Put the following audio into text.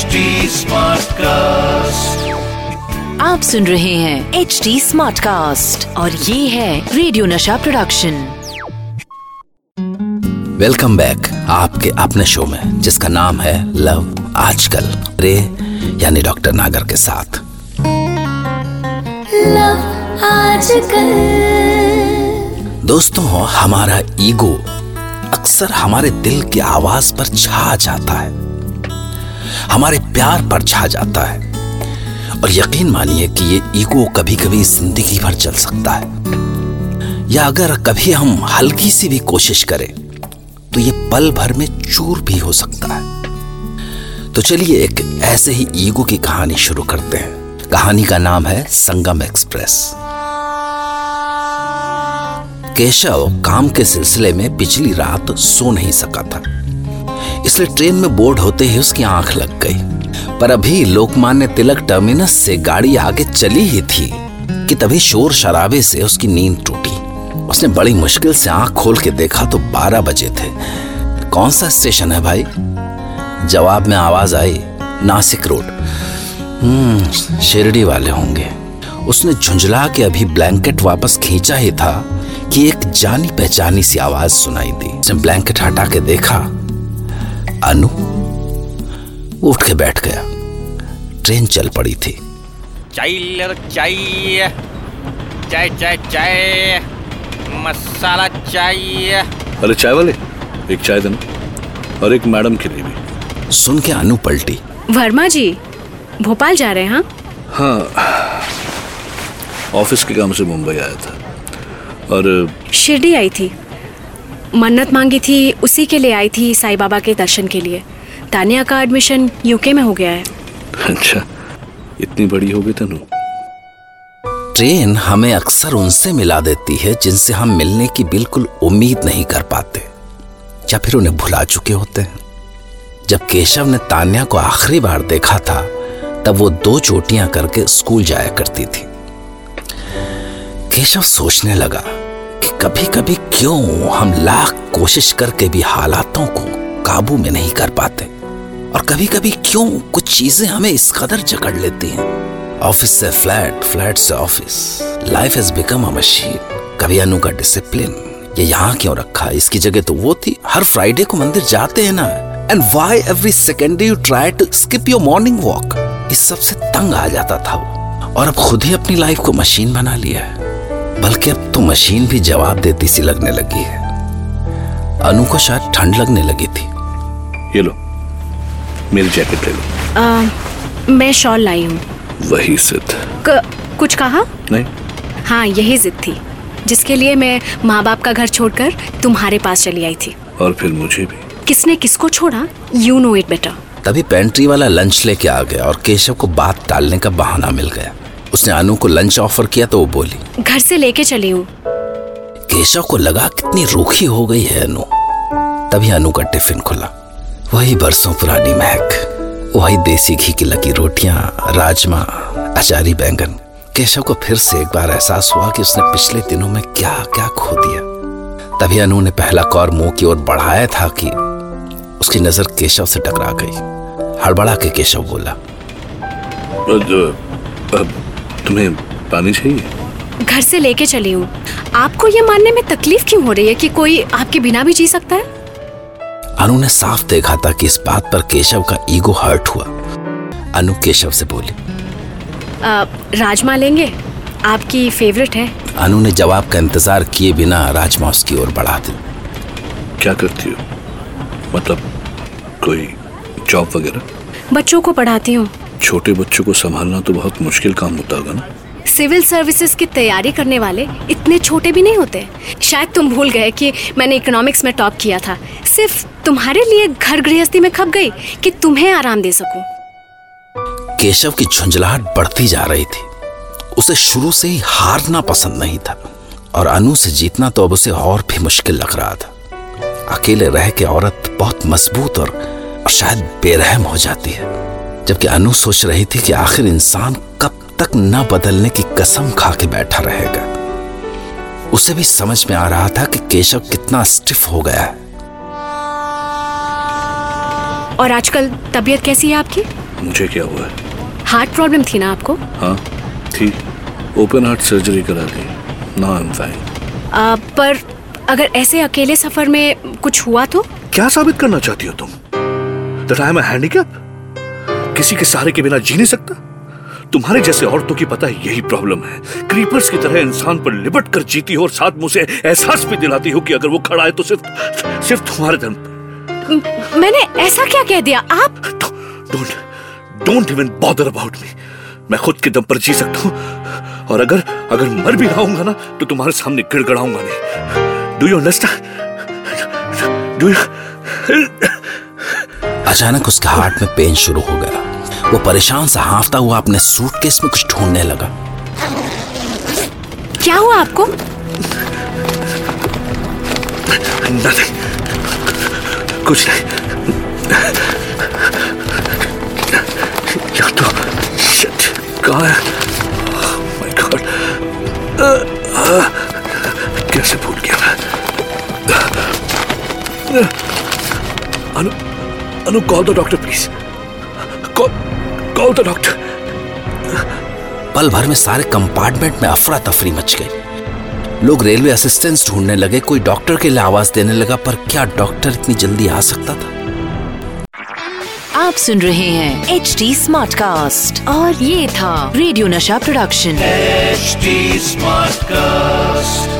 HD cast आप सुन रहे हैं एच डी स्मार्ट कास्ट और ये है रेडियो नशा प्रोडक्शन वेलकम बैक आपके अपने शो में जिसका नाम है लव आजकल रे यानी डॉक्टर नागर के साथ। लव आजकल। दोस्तों हमारा ईगो अक्सर हमारे दिल की आवाज़ पर छा जाता है। हमारे प्यार पर छा जाता है। और यकीन मानिए कि ये ईगो कभी कभी ज़िंदगी भर चल सकता है। या अगर कभी हम हल्की सी भी कोशिश करें तो ये पल भर में चूर भी हो सकता है। तो चलिए एक ऐसे ही ईगो की कहानी शुरू करते हैं। कहानी का नाम है संगम एक्सप्रेस। केशव काम के सिलसिले में पिछली रात सो नहीं सका था। इसलिए ट्रेन में बोर्ड होते ही उसकी आँख लग गई। पर अभी लोकमान्य तिलक टर्मिनस से गाड़ी आगे चली ही थी कि तभी शोर शराबे से उसकी नींद टूटी। उसने बड़ी मुश्किल से आँख खोल के देखा तो बारह बजे थे। कौन सा स्टेशन है भाई? जवाब में आवाज़ आई, नासिक रोड। हम्म शिरडी वाले होंगे। उसने झुंझला के अभी ब्लैंकेट वापस खींचा ही था कि एक जानी पहचानी सी आवाज़ सुनाई दी। उसने ब्लैंकेट हटा के देखा अनु उठ के बैठ गया। ट्रेन चल पड़ी थी। चाय ले लो चाय चाय चाय। चाय मसाला चाय अरे चाय वाले एक चाय देना। और एक मैडम के लिए भी सुन के अनु पलटी। वर्मा जी भोपाल जा रहे हैं हाँ? हाँ। ऑफ़िस के काम से मुंबई आया था। और शिरडी आई थी। मन्नत मांगी थी उसी के लिए आई थी साईं बाबा के दर्शन के लिए। तानिया का एडमिशन यूके में हो गया है। अच्छा इतनी बड़ी हो गई तनु। ट्रेन हमें अक्सर उनसे मिला देती है जिनसे हम मिलने की बिल्कुल उम्मीद नहीं कर पाते या फिर उन्हें भुला चुके होते हैं। जब केशव ने तान्या को आखिरी बार देखा था तब वो दो चोटियाँ करके स्कूल जाया करती थी। केशव सोचने लगा कभी कभी क्यों हम लाख कोशिश करके भी हालातों को काबू में नहीं कर पाते? और कभी कभी क्यों कुछ चीज़ें हमें इस कदर जकड़ लेती हैं? ऑफ़िस से फ्लैट फ्लैट से office. Life has become a machine कभी अनु का डिसिप्लिन ये यहाँ क्यों रखा? इसकी जगह तो वो थी। हर फ्राइडे को मंदिर जाते हैं ना। And why every second you try to skip your morning walk इस सबसे तंग आ जाता था वो। और अब खुद ही अपनी लाइफ को मशीन बना लिया है। बल्कि अब तो मशीन भी जवाब देती सी लगने लगी है। अनु को शायद ठंड लगने लगी थी। ये लो मेरी जैकेट ले लो। आ, मैं शॉल लाई हूँ। वही सिद्ध। क- कुछ कहा? नहीं। हाँ यही जिद थी जिसके लिए मैं माँ बाप का घर छोड़कर तुम्हारे पास चली आई थी। और फिर मुझे भी। किसने किसको छोड़ा? यू नो इट बेटर तभी पेंट्री वाला लंच लेके आ गया और केशव को बात टालने का बहाना मिल गया। उसने अनु को लंच ऑफ़र किया तो वो बोली घर से लेके चली हूँ। केशव को लगा कितनी रूखी हो गई है अनु। तभी अनु का टिफ़िन खुला। वही बरसों पुरानी महक वही देसी घी की लगी रोटियाँ राजमा अचारी बैंगन। केशव को फिर से एक बार एहसास हुआ कि उसने पिछले दिनों में क्या क्या खो दिया। तभी अनु ने पहला कौर मुँह की ओर बढ़ाया था कि उसकी नज़र केशव से टकरा गई। हड़बड़ा के केशव बोला अब तुम्हें पानी चाहिए? घर से लेके चली हूँ। आपको ये मानने में तकलीफ़ क्यों हो रही है कि कोई आपके बिना भी जी सकता है? अनु ने साफ़ देखा था कि इस बात पर केशव का ईगो हर्ट हुआ। अनु केशव से बोली आ, राजमा लेंगे? आपकी फेवरेट है। अनु ने जवाब का इंतज़ार किए बिना राजमा उसकी ओर बढ़ा दी। क्या करती हो? मतलब कोई जॉब वगैरह? बच्चों को पढ़ाती हूँ। छोटे बच्चों को संभालना तो बहुत मुश्किल काम होता होगा ना। सिविल सर्विसेज़ की तैयारी करने वाले इतने छोटे भी नहीं होते। शायद तुम भूल गए कि मैंने इकोनॉमिक्स में टॉप किया था। सिर्फ़ तुम्हारे लिए घर गृहस्थी में खप गई कि तुम्हें आराम दे सकूँ। केशव की झुंझलाहट बढ़ती जा रही थी। उसे शुरू से ही हारना पसंद नहीं था और अनु से जीतना तो अब उसे और भी मुश्किल लग रहा था। अकेले रह के औरत बहुत मज़बूत और, और शायद बेरहम हो जाती है। जबकि अनु सोच रही थी कि आखिर इंसान कब तक न बदलने की कसम खा के बैठा रहेगा। उसे भी समझ में आ रहा था कि केशव कितना स्टिफ हो गया है। और आजकल तबीयत कैसी है आपकी? मुझे क्या हुआ? है हार्ट प्रॉब्लम थी ना आपको? हाँ थी। ओपन हार्ट सर्जरी करा दी। ना आई एम फाइन पर अगर ऐसे अकेले सफ़र में कुछ हुआ तो? क्या साबित करना चाहती हो तुम? That I am a handicap किसी के सहारे के बिना जी नहीं सकता? तुम्हारे जैसे औरतों की पता है यही प्रॉब्लम है। क्रीपर्स की तरह इंसान पर लिपट कर जीती हो और साथ मुझे एहसास भी दिलाती हो कि अगर वो खड़ा है तो सिर्फ़ सिर्फ़ तुम्हारे दम पर। मैंने ऐसा क्या कह दिया? आप don't don't even bother about me मैं खुद के दम पर जी सकता हूँ। और अगर अगर मर भी रहाऊँगा ना तो तुम्हारे सामने गिड़गड़ाऊँगा नहीं do you understand do you अचानक उसके हार्ट में पेन शुरू हो गया। वो परेशान सा हाफता हुआ अपने सूटकेस में कुछ ढूँढने लगा। क्या हुआ आपको? Nothing. कुछ नहीं। या तो कहाँ है? Oh my कैसे भूल गया मैं? Anu Anu call the doctor please call call the doctor. पल भर में सारे कंपार्टमेंट में अफरा तफरी मच गई। लोग रेलवे असिस्टेंस ढूँढने लगे कोई डॉक्टर के लिए आवाज़ देने लगा पर क्या डॉक्टर इतनी जल्दी आ सकता था? आप सुन रहे हैं एच डी स्मार्ट कास्ट और ये था रेडियो नशा प्रोडक्शन। HD smart Smartcast.